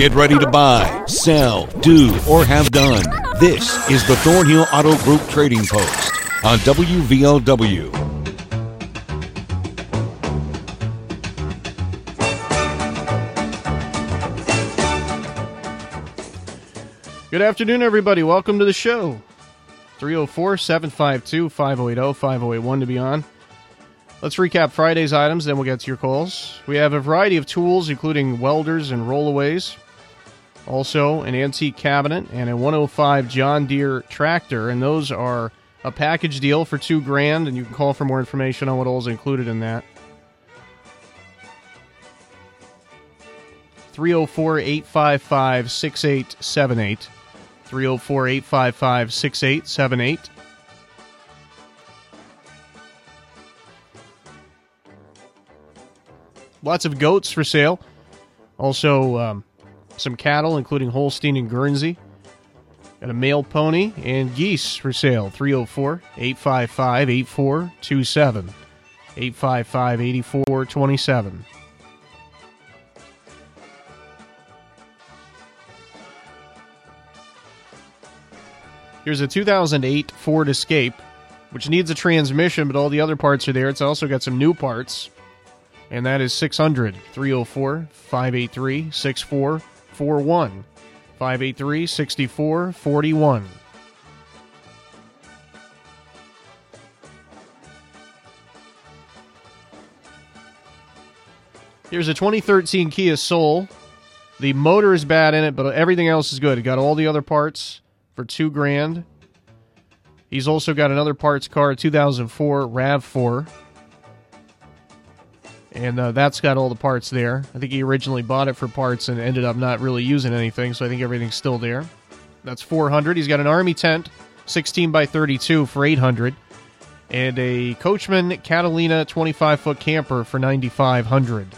Get ready to buy, sell, do, or have done. This is the Thornhill Auto Group Trading Post on WVOW. Good afternoon, everybody. Welcome to the show. 304 752 5080 5081 to be on. Let's recap Friday's items, then we'll get to your calls. We have a variety of tools, including welders and rollaways. Also, an antique cabinet and a 105 John Deere tractor, and those are a package deal for two grand, and you can call for more information on what all is included in that. 304 855 6878. 304 855 6878. Lots of goats for sale. Also, um, some cattle, including Holstein and Guernsey. Got a male pony and geese for sale. 304 855 8427. 855 8427. Here's a 2008 Ford Escape, which needs a transmission, but all the other parts are there. It's also got some new parts, and that is 600 304 583 6441. 583 6441. Here's a 2013 Kia Soul. The motor is bad in it, but everything else is good. It got all the other parts for two grand. He's also got another parts car, 2004 Rav4, and uh, that's got all the parts there. I think he originally bought it for parts and ended up not really using anything, so I think everything's still there. That's 400. He's got an army tent, 16 by 32 for 800, and a Coachmen Catalina 25 foot camper for 9500.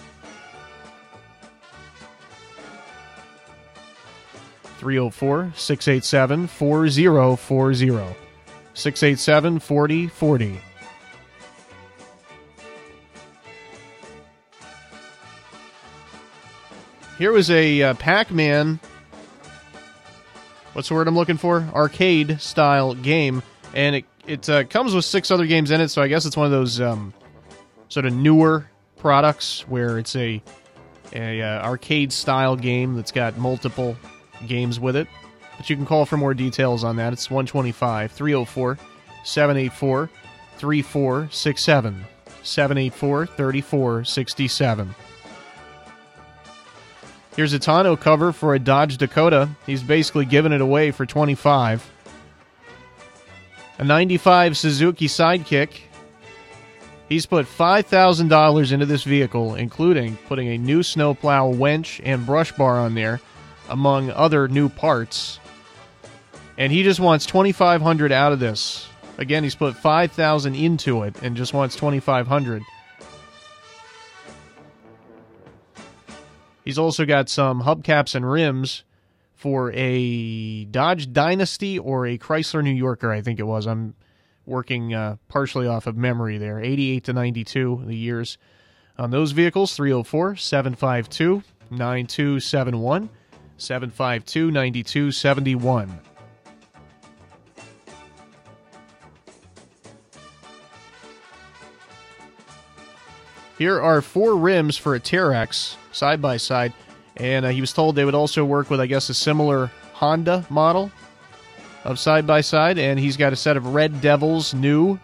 304 687 4040. 687 4040. Here was a uh, Pac Man. What's the word I'm looking for? Arcade style game. And it, it uh, comes with six other games in it, so I guess it's one of those um, sort of newer products where it's a, a uh, arcade style game that's got multiple games with it. But you can call for more details on that. It's 125 304 784 3467. 784 3467. Here's a tonneau cover for a Dodge Dakota. He's basically giving it away for 25. A 95 Suzuki Sidekick. He's put $5,000 into this vehicle, including putting a new snowplow winch and brush bar on there among other new parts. And he just wants 2500 out of this. Again, he's put 5000 into it and just wants 2500. He's also got some hubcaps and rims for a Dodge Dynasty or a Chrysler New Yorker, I think it was. I'm working uh, partially off of memory there. 88 to 92, the years on those vehicles. 304 752 9271. 752 9271. Here are four rims for a Teryx side by side, and uh, he was told they would also work with, I guess, a similar Honda model of side by side, and he's got a set of Red Devils new.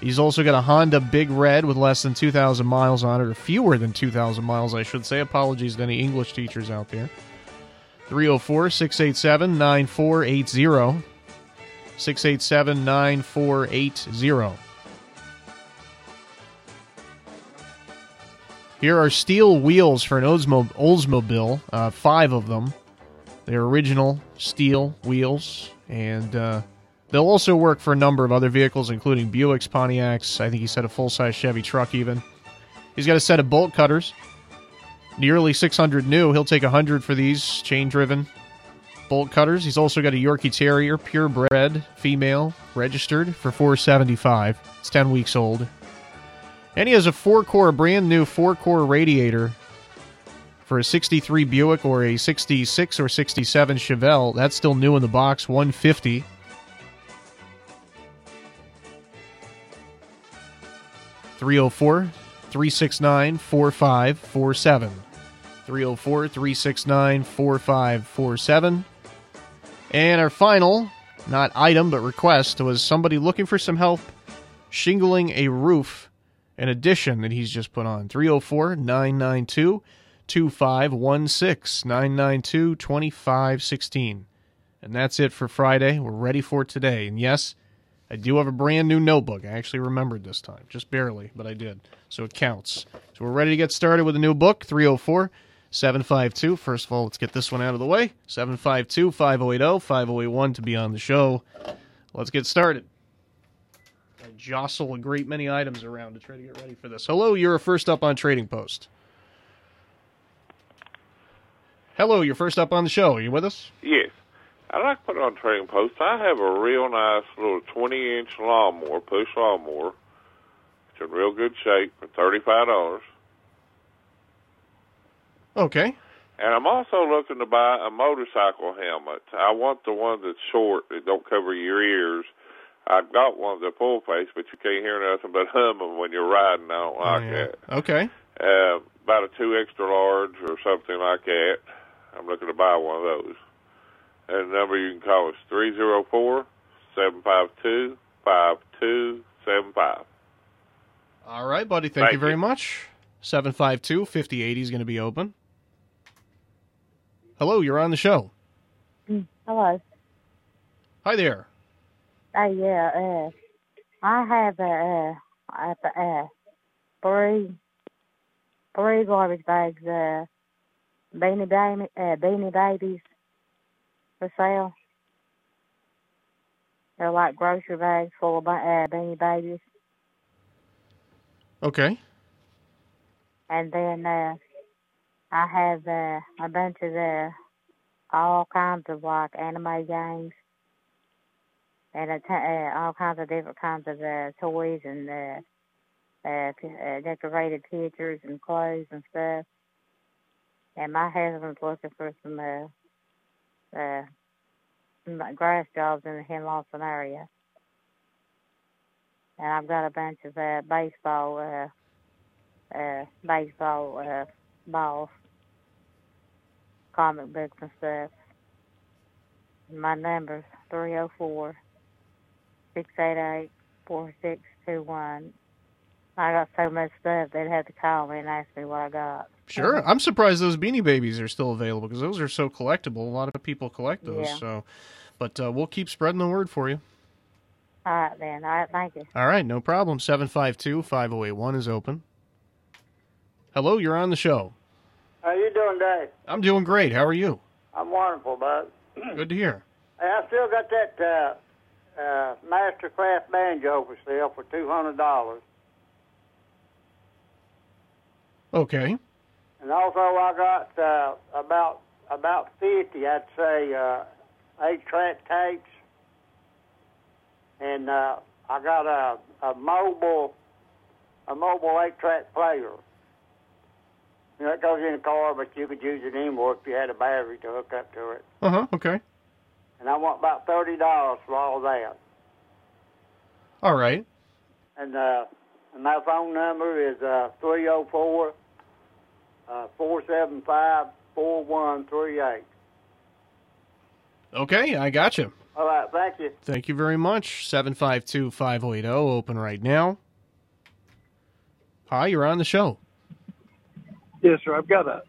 He's also got a Honda Big Red with less than 2,000 miles on it, or fewer than 2,000 miles, I should say. Apologies to any English teachers out there. 304 687 9480. 687 9480. Here are steel wheels for an Oldsmobile, uh, five of them. They're original steel wheels, and uh, they'll also work for a number of other vehicles, including Buicks, Pontiacs. I think he said a full size Chevy truck, even. He's got a set of bolt cutters nearly 600 new. He'll take 100 for these chain driven bolt cutters. He's also got a Yorkie Terrier, purebred, female, registered for 475. It's 10 weeks old. And he has a four core, brand new four core radiator for a 63 Buick or a 66 or 67 Chevelle. That's still new in the box, 150. Three zero four three six nine four five four seven. 304 369 4547. And our final, not item, but request was somebody looking for some help shingling a roof, an addition that he's just put on. 304 992 2516 992 2516. And that's it for Friday. We're ready for today. And yes, I do have a brand new notebook. I actually remembered this time, just barely, but I did. So it counts. So we're ready to get started with a new book 304 752. First of all, let's get this one out of the way. 752 5080 5081 to be on the show. Let's get started. I jostle a great many items around to try to get ready for this. Hello, you're first up on Trading Post. Hello, you're first up on the show. Are you with us? Yes. I'd like to put on Trading Post. I have a real nice little 20 inch lawnmower, push lawnmower. It's in real good shape for $35. Okay. And I'm also looking to buy a motorcycle helmet. I want the one that's short, that don't cover your ears. I've got one that's full face, but you can't hear nothing but humming when you're riding. I don't like Oh, yeah. that. Okay. Uh, about a two extra large or something like that. I'm looking to buy one of those. And the number you can call is three zero four seven five two five two seven five. All right, buddy. Thank, Thank you very you. much. 752 5080 is going to be open. Hello, you're on the show. Hello. Hi there. Uh, yeah, uh, I have a, uh, uh, uh, three, three garbage bags, uh, beanie baby, uh, beanie babies for sale. They're like grocery bags full of, uh, beanie babies. Okay. And then, uh, I have, uh, a bunch of, uh, all kinds of like anime games. And uh, all kinds of different kinds of uh, toys and uh, uh, uh, decorated pictures and clothes and stuff. And my husband's looking for some uh, uh, some grass jobs in the Henlawson area. And I've got a bunch of uh, baseball, uh, uh, baseball uh, balls, comic books and stuff. My number's three zero four six eight eight four six two one. I got so much stuff they'd have to call me and ask me what I got. Sure. I'm surprised those Beanie Babies are still available because those are so collectible. A lot of people collect those. Yeah. So, but uh, we'll keep spreading the word for you. All right then. All right, thank you. All right, no problem. 752 5081 is open. Hello, you're on the show. How you doing, Dave? I'm doing great. How are you? I'm wonderful, bud. Good to hear. Hey, I still got that uh, uh, Mastercraft banjo for sale for two hundred dollars, Okay. and also I got uh, about about fifty, I'd say, uh, eight-track tapes, and uh, I got a, a mobile a mobile eight-track player. You know, it goes in the car, but you could use it anywhere if you had a battery to hook up to it. Uh huh. Okay. And I want about thirty dollars for all that. All right. And uh, my phone number is uh, 304 uh, 475 4138. Okay, I got you. All right, thank you. Thank you very much. 752 5080, open right now. Hi, you're on the show. Yes, sir. I've got a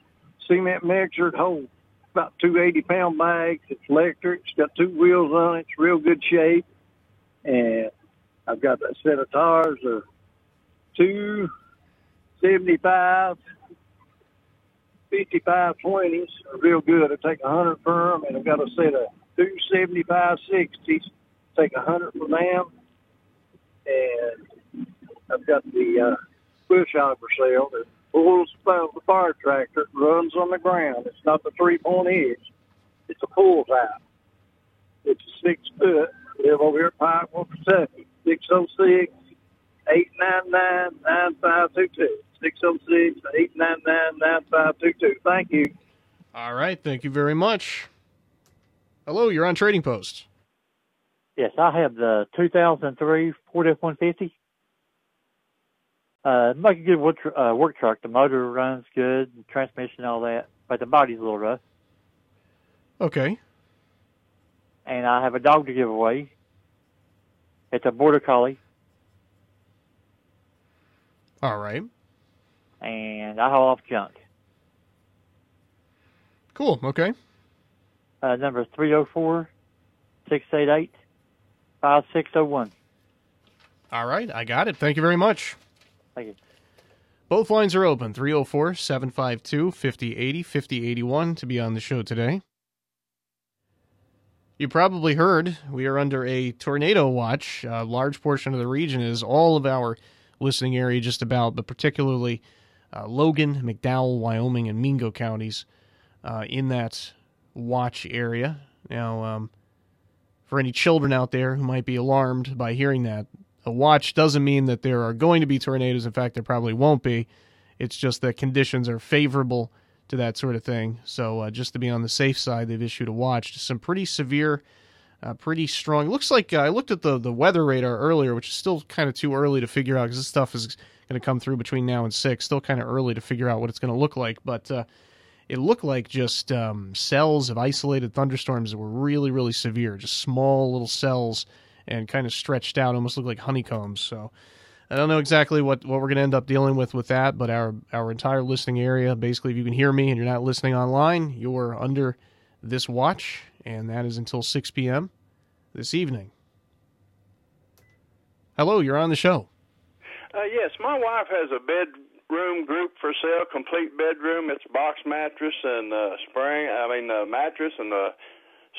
cement mixer that holds about two 80 pound bags. It's electric. It's got two wheels on it. It's real good shape. And I've got a set of tires are two 75, 55 20s. Are real good. I take a 100 for them. And I've got a set of two 75 60s. Take a 100 for them. And I've got the uh, bush hog for sale. That pulls the the fire tractor, it runs on the ground. It's not the three point hitch. It's a pull type. It's a six foot. Live over here at Pikeville, Kentucky. Six oh six eight nine nine nine five two two. 606 899 9522. Thank you. All right. Thank you very much. Hello, you're on Trading Post. Yes, I have the 2003 Ford F-150. Uh, make a good work, tr- uh, work truck. The motor runs good, the transmission, all that, but the body's a little rough. Okay. And I have a dog to give away. It's a border collie, All right. and I haul off junk. Cool. Okay. Uh, number 304 688 5601. All right. I got it. Thank you very much. Thank you. Both lines are open 304 752 5080 5081 to be on the show today. You probably heard we are under a tornado watch. A large portion of the region is all of our listening area, just about, but particularly uh, Logan, McDowell, Wyoming, and Mingo counties uh, in that watch area. Now, um, for any children out there who might be alarmed by hearing that, a watch doesn't mean that there are going to be tornadoes. In fact, there probably won't be. It's just that conditions are favorable to that sort of thing. So, uh, just to be on the safe side, they've issued a watch. Just some pretty severe, uh, pretty strong. Looks like uh, I looked at the the weather radar earlier, which is still kind of too early to figure out because this stuff is going to come through between now and six. Still kind of early to figure out what it's going to look like, but. Uh, it looked like just um, cells of isolated thunderstorms that were really, really severe, just small little cells and kind of stretched out, almost looked like honeycombs. So I don't know exactly what, what we're going to end up dealing with with that, but our, our entire listening area, basically, if you can hear me and you're not listening online, you're under this watch, and that is until 6 p.m. this evening. Hello, you're on the show. Uh, yes, my wife has a bedroom group for sale, complete bedroom. It's box mattress and uh, spring. I mean, uh, mattress and the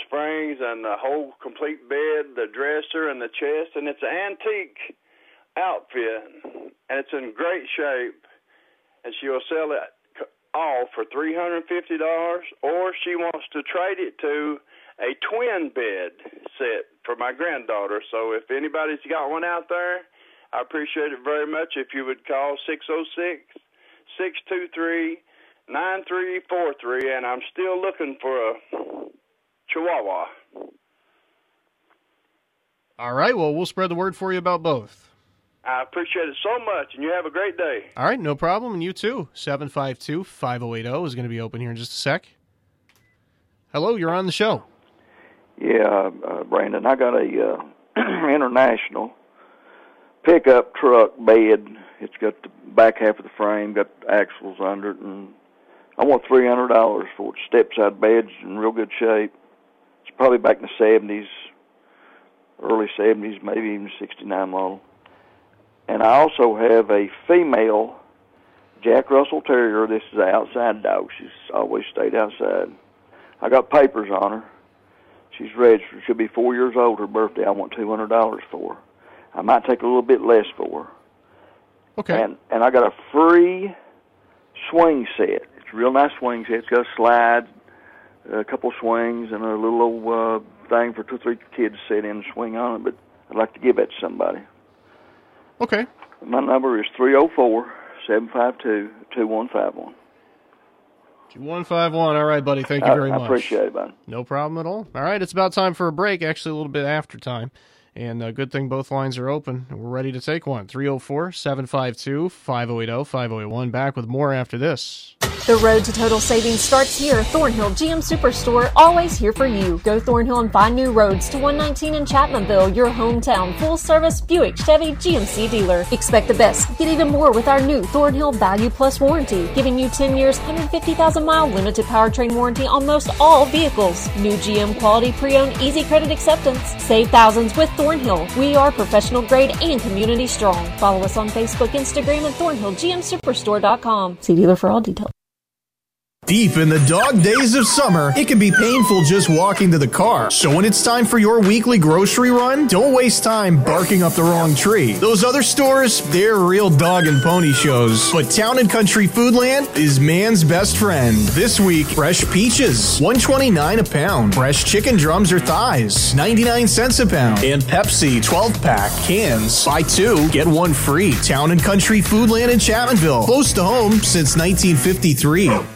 springs and the whole complete bed, the dresser and the chest, and it's an antique outfit, and it's in great shape. And she will sell it all for three hundred fifty dollars, or she wants to trade it to a twin bed set for my granddaughter. So if anybody's got one out there, I appreciate it very much if you would call 606 623 9343. And I'm still looking for a Chihuahua. All right, well, we'll spread the word for you about both. I appreciate it so much, and you have a great day. All right, no problem. And you too. 752 5080 is going to be open here in just a sec. Hello, you're on the show. Yeah, uh, Brandon, I got a uh, international pickup truck bed. It's got the back half of the frame, got axles under it, and I want three hundred dollars for it. Step side bed's in real good shape. Probably back in the seventies, early seventies, maybe even sixty nine model. And I also have a female Jack Russell Terrier. This is an outside dog. She's always stayed outside. I got papers on her. She's registered. She'll be four years old. Her birthday. I want two hundred dollars for her. I might take a little bit less for her. Okay. And and I got a free swing set. It's a real nice swing set. It's got a slide, a couple swings, and a little old uh, thing for two or three kids to sit in and swing on it. But I'd like to give that to somebody. Okay. My number is three zero four seven five two two one five one. 2151. All right, buddy. Thank you very I, much. I appreciate it, man. No problem at all. All right, it's about time for a break, actually, a little bit after time. And uh, good thing both lines are open. We're ready to take one. 304 752 5080 5081. Back with more after this. The road to total savings starts here. Thornhill GM Superstore, always here for you. Go Thornhill and find new roads to 119 in Chapmanville, your hometown full service Buick Chevy GMC dealer. Expect the best. Get even more with our new Thornhill Value Plus warranty, giving you 10 years, 150,000 mile limited powertrain warranty on most all vehicles. New GM quality pre-owned easy credit acceptance. Save thousands with Thornhill. We are professional grade and community strong. Follow us on Facebook, Instagram, and ThornhillGMSuperstore.com. See dealer for all details. Deep in the dog days of summer, it can be painful just walking to the car. So when it's time for your weekly grocery run, don't waste time barking up the wrong tree. Those other stores, they're real dog and pony shows. But Town and Country Foodland is man's best friend. This week, fresh peaches, 129 a pound. Fresh chicken drums or thighs, 99 cents a pound. And Pepsi 12 pack cans. Buy two, get one free. Town and Country Foodland in Chapmanville. Close to home since 1953.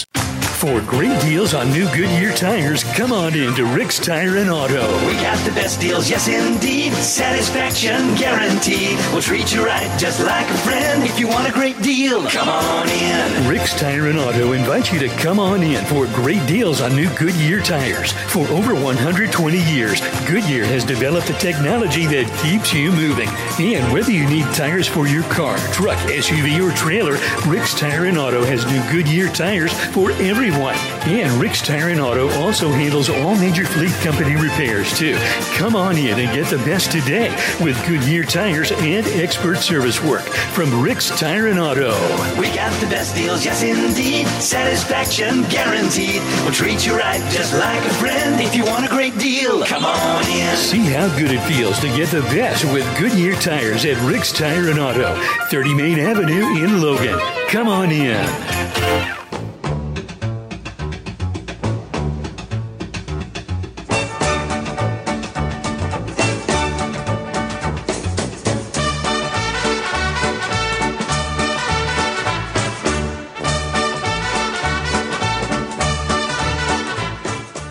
For great deals on new Goodyear tires, come on in to Rick's Tire and Auto. We got the best deals, yes indeed. Satisfaction guaranteed. We'll treat you right just like a friend. If you want a great deal, come on in. Rick's Tire and Auto invites you to come on in for great deals on new Goodyear tires. For over 120 years, Goodyear has developed the technology that keeps you moving. And whether you need tires for your car, truck, SUV, or trailer, Rick's Tire and Auto has new Goodyear tires for everyone. And Rick's Tire and Auto also handles all major fleet company repairs too. Come on in and get the best today with Goodyear tires and expert service work from Rick's Tire and Auto. We got the best deals, yes indeed. Satisfaction guaranteed. We'll treat you right just like a friend. If you want a great deal, come on in. See how good it feels to get the best with Goodyear tires at Rick's Tire and Auto, 30 Main Avenue in Logan. Come on in.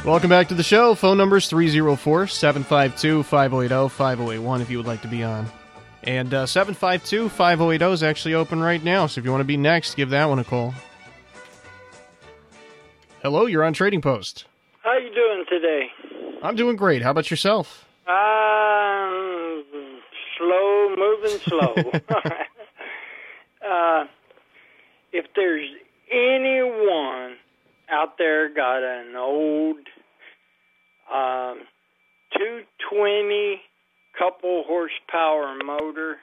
Welcome back to the show. Phone numbers is 304 752 5080 5081 if you would like to be on. And uh, 752 5080 is actually open right now, so if you want to be next, give that one a call. Hello, you're on Trading Post. How you doing today? I'm doing great. How about yourself? Um, slow, moving slow. uh, if there's anyone out there got an old um, 220 couple horsepower motor,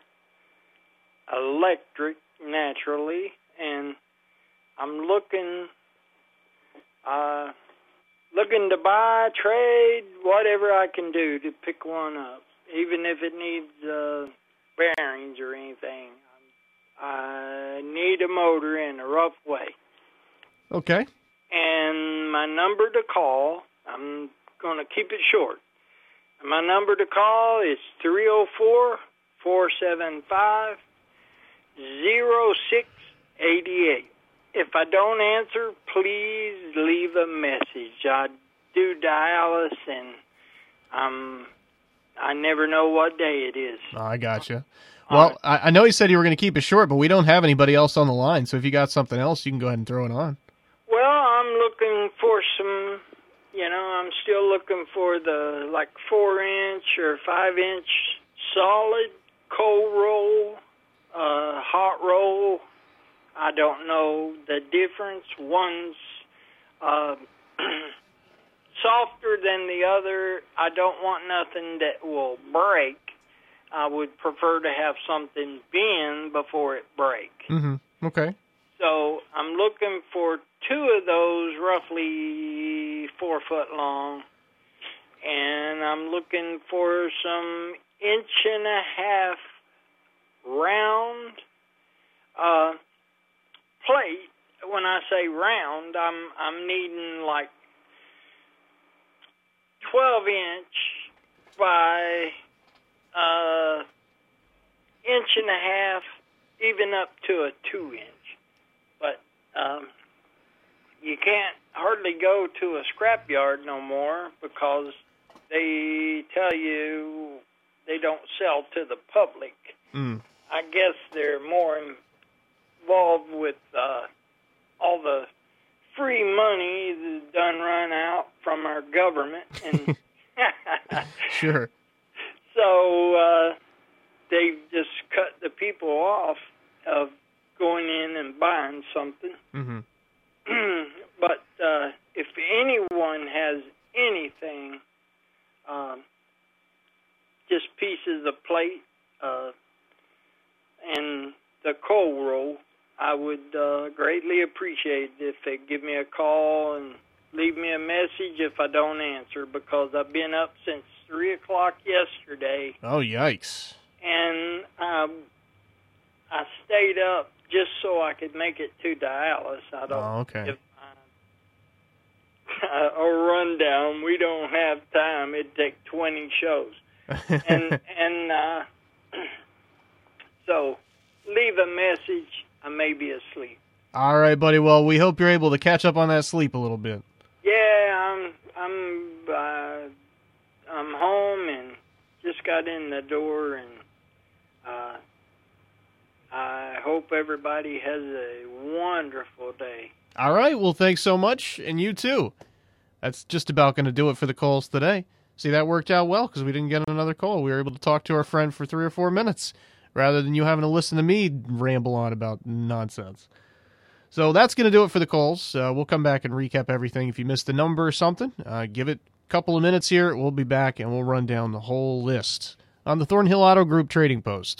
electric naturally, and I'm looking uh, looking to buy, trade, whatever I can do to pick one up, even if it needs uh, bearings or anything. I need a motor in a rough way. Okay. My number to call, I'm going to keep it short. My number to call is 304 475 0688. If I don't answer, please leave a message. I do dialysis and um, I never know what day it is. I gotcha. Well, I, I know you said you were going to keep it short, but we don't have anybody else on the line. So if you got something else, you can go ahead and throw it on. Well, I'm looking for some, you know, I'm still looking for the like four inch or five inch solid cold roll, uh, hot roll. I don't know the difference. One's uh, softer than the other. I don't want nothing that will break. I would prefer to have something bend before it break. Mm-hmm. Okay. So I'm looking for two of those, roughly four foot long, and I'm looking for some inch and a half round uh, plate. When I say round, I'm I'm needing like 12 inch by uh, inch and a half, even up to a two inch. But um, you can't hardly go to a scrapyard no more because they tell you they don't sell to the public. Mm. I guess they're more involved with uh, all the free money that's done run out from our government, and Sure. so uh, they've just cut the people off of going in and buying something. Mm-hmm. but uh, if anyone has anything, um, just pieces of plate uh, and the coal roll, I would uh, greatly appreciate it if they give me a call and leave me a message if I don't answer because I've been up since three o'clock yesterday Oh, yikes. and um, I stayed up just so I could make it to Dallas. I don't Oh, okay. give a rundown. We don't have time. It'd take twenty shows, and and uh, so leave a message. I may be asleep. All right, buddy. Well, we hope you're able to catch up on that sleep a little bit. Yeah, I'm I'm uh, I'm home and just got in the door and uh, I hope everybody has a wonderful day. All right. Well, thanks so much, and you too. That's just about going to do it for the calls today. See, that worked out well because we didn't get another call. We were able to talk to our friend for three or four minutes rather than you having to listen to me ramble on about nonsense. So that's going to do it for the calls. Uh, we'll come back and recap everything. If you missed a number or something, uh, give it a couple of minutes here. We'll be back and we'll run down the whole list on the Thornhill Auto Group Trading Post.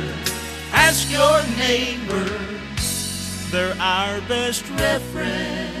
Ask your neighbor. They're our best reference.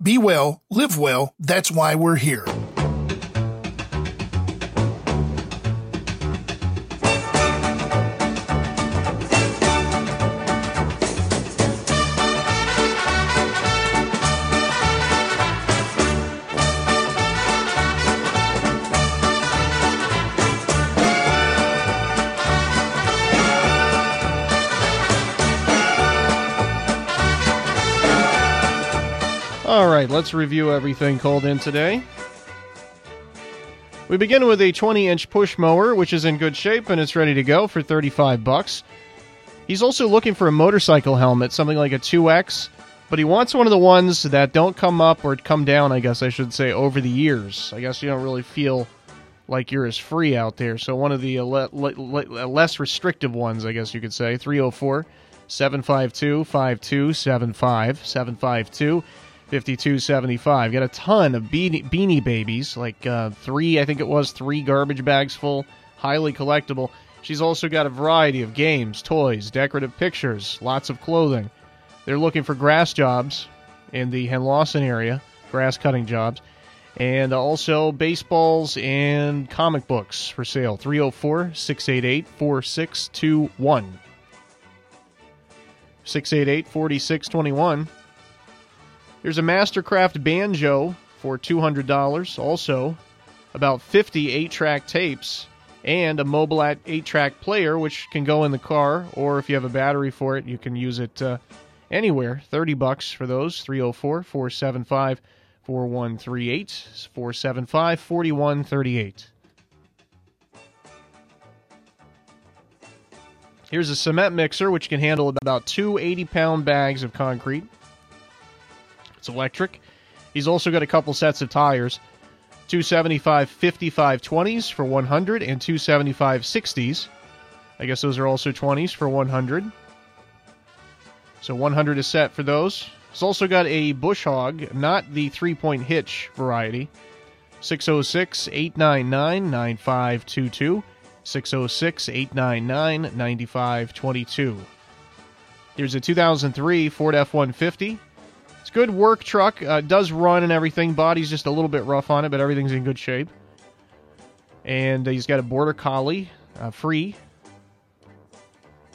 Be well, live well. That's why we're here. Right, let's review everything called in today. We begin with a 20-inch push mower, which is in good shape and it's ready to go for 35 bucks. He's also looking for a motorcycle helmet, something like a 2X, but he wants one of the ones that don't come up or come down, I guess I should say, over the years. I guess you don't really feel like you're as free out there. So one of the uh, le- le- le- less restrictive ones, I guess you could say. 304 752 5275 752 5275. Got a ton of beanie, beanie babies, like uh, three, I think it was, three garbage bags full, highly collectible. She's also got a variety of games, toys, decorative pictures, lots of clothing. They're looking for grass jobs in the Henlawson area, grass cutting jobs. And also baseballs and comic books for sale. 304 688 4621. 688 4621. There's a Mastercraft banjo for $200. Also, about 50 8 track tapes and a mobile 8 track player, which can go in the car, or if you have a battery for it, you can use it uh, anywhere. 30 bucks for those. 304 475 4138. 475 4138. Here's a cement mixer, which can handle about two 80 pound bags of concrete. It's electric. He's also got a couple sets of tires 275 55 20s for 100 and 275 60s. I guess those are also 20s for 100. So 100 is set for those. It's also got a bush hog, not the three point hitch variety. 606 899 9522. 606 899 9522. There's a 2003 Ford F 150. It's good work truck. Uh, does run and everything. Body's just a little bit rough on it, but everything's in good shape. And he's got a Border Collie uh, free.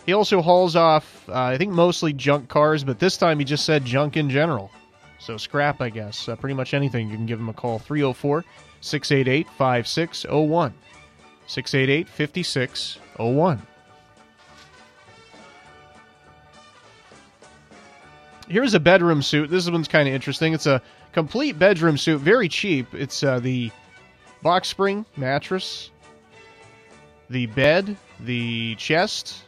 He also hauls off, uh, I think, mostly junk cars, but this time he just said junk in general. So scrap, I guess. Uh, pretty much anything. You can give him a call 304 688 5601. 688 5601. Here's a bedroom suit. This one's kind of interesting. It's a complete bedroom suit, very cheap. It's uh, the box spring mattress, the bed, the chest,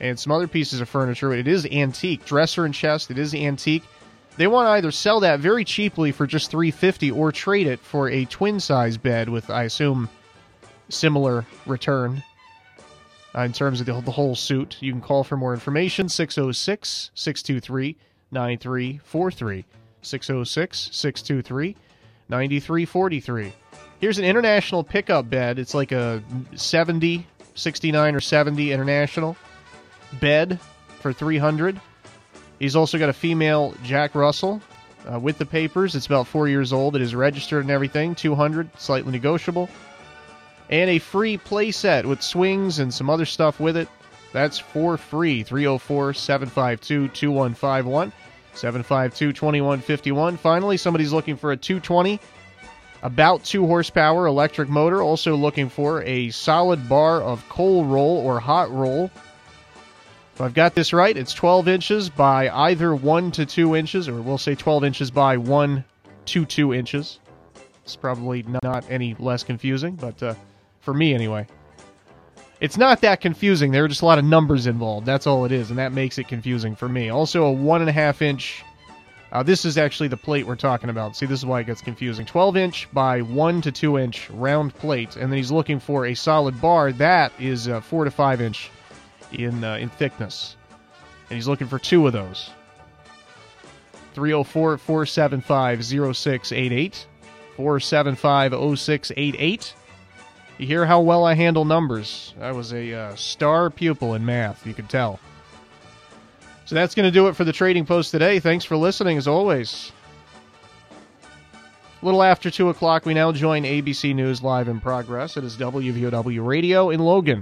and some other pieces of furniture. It is antique. Dresser and chest, it is antique. They want to either sell that very cheaply for just 350 or trade it for a twin size bed with I assume similar return uh, in terms of the, the whole suit. You can call for more information 606 623 9343. 606 623 9343. Here's an international pickup bed. It's like a 70, 69 or 70 international bed for 300. He's also got a female Jack Russell uh, with the papers. It's about four years old. It is registered and everything. 200, slightly negotiable and a free playset with swings and some other stuff with it. That's for free. 304 752 2151. 752 2151. Finally, somebody's looking for a 220, about 2 horsepower electric motor. Also looking for a solid bar of coal roll or hot roll. If I've got this right, it's 12 inches by either 1 to 2 inches, or we'll say 12 inches by 1 to 2 inches. It's probably not any less confusing, but. Uh, for me anyway. It's not that confusing. There are just a lot of numbers involved. That's all it is, and that makes it confusing for me. Also, a one and a half inch. Uh, this is actually the plate we're talking about. See, this is why it gets confusing. 12 inch by 1 to 2 inch round plate, and then he's looking for a solid bar that is uh, 4 to 5 inch in uh, in thickness, and he's looking for two of those. 304 475 0688. 475 0688. You hear how well I handle numbers. I was a uh, star pupil in math, you can tell. So that's going to do it for the Trading Post today. Thanks for listening, as always. A little after 2 o'clock, we now join ABC News live in progress. It is WVOW Radio in Logan.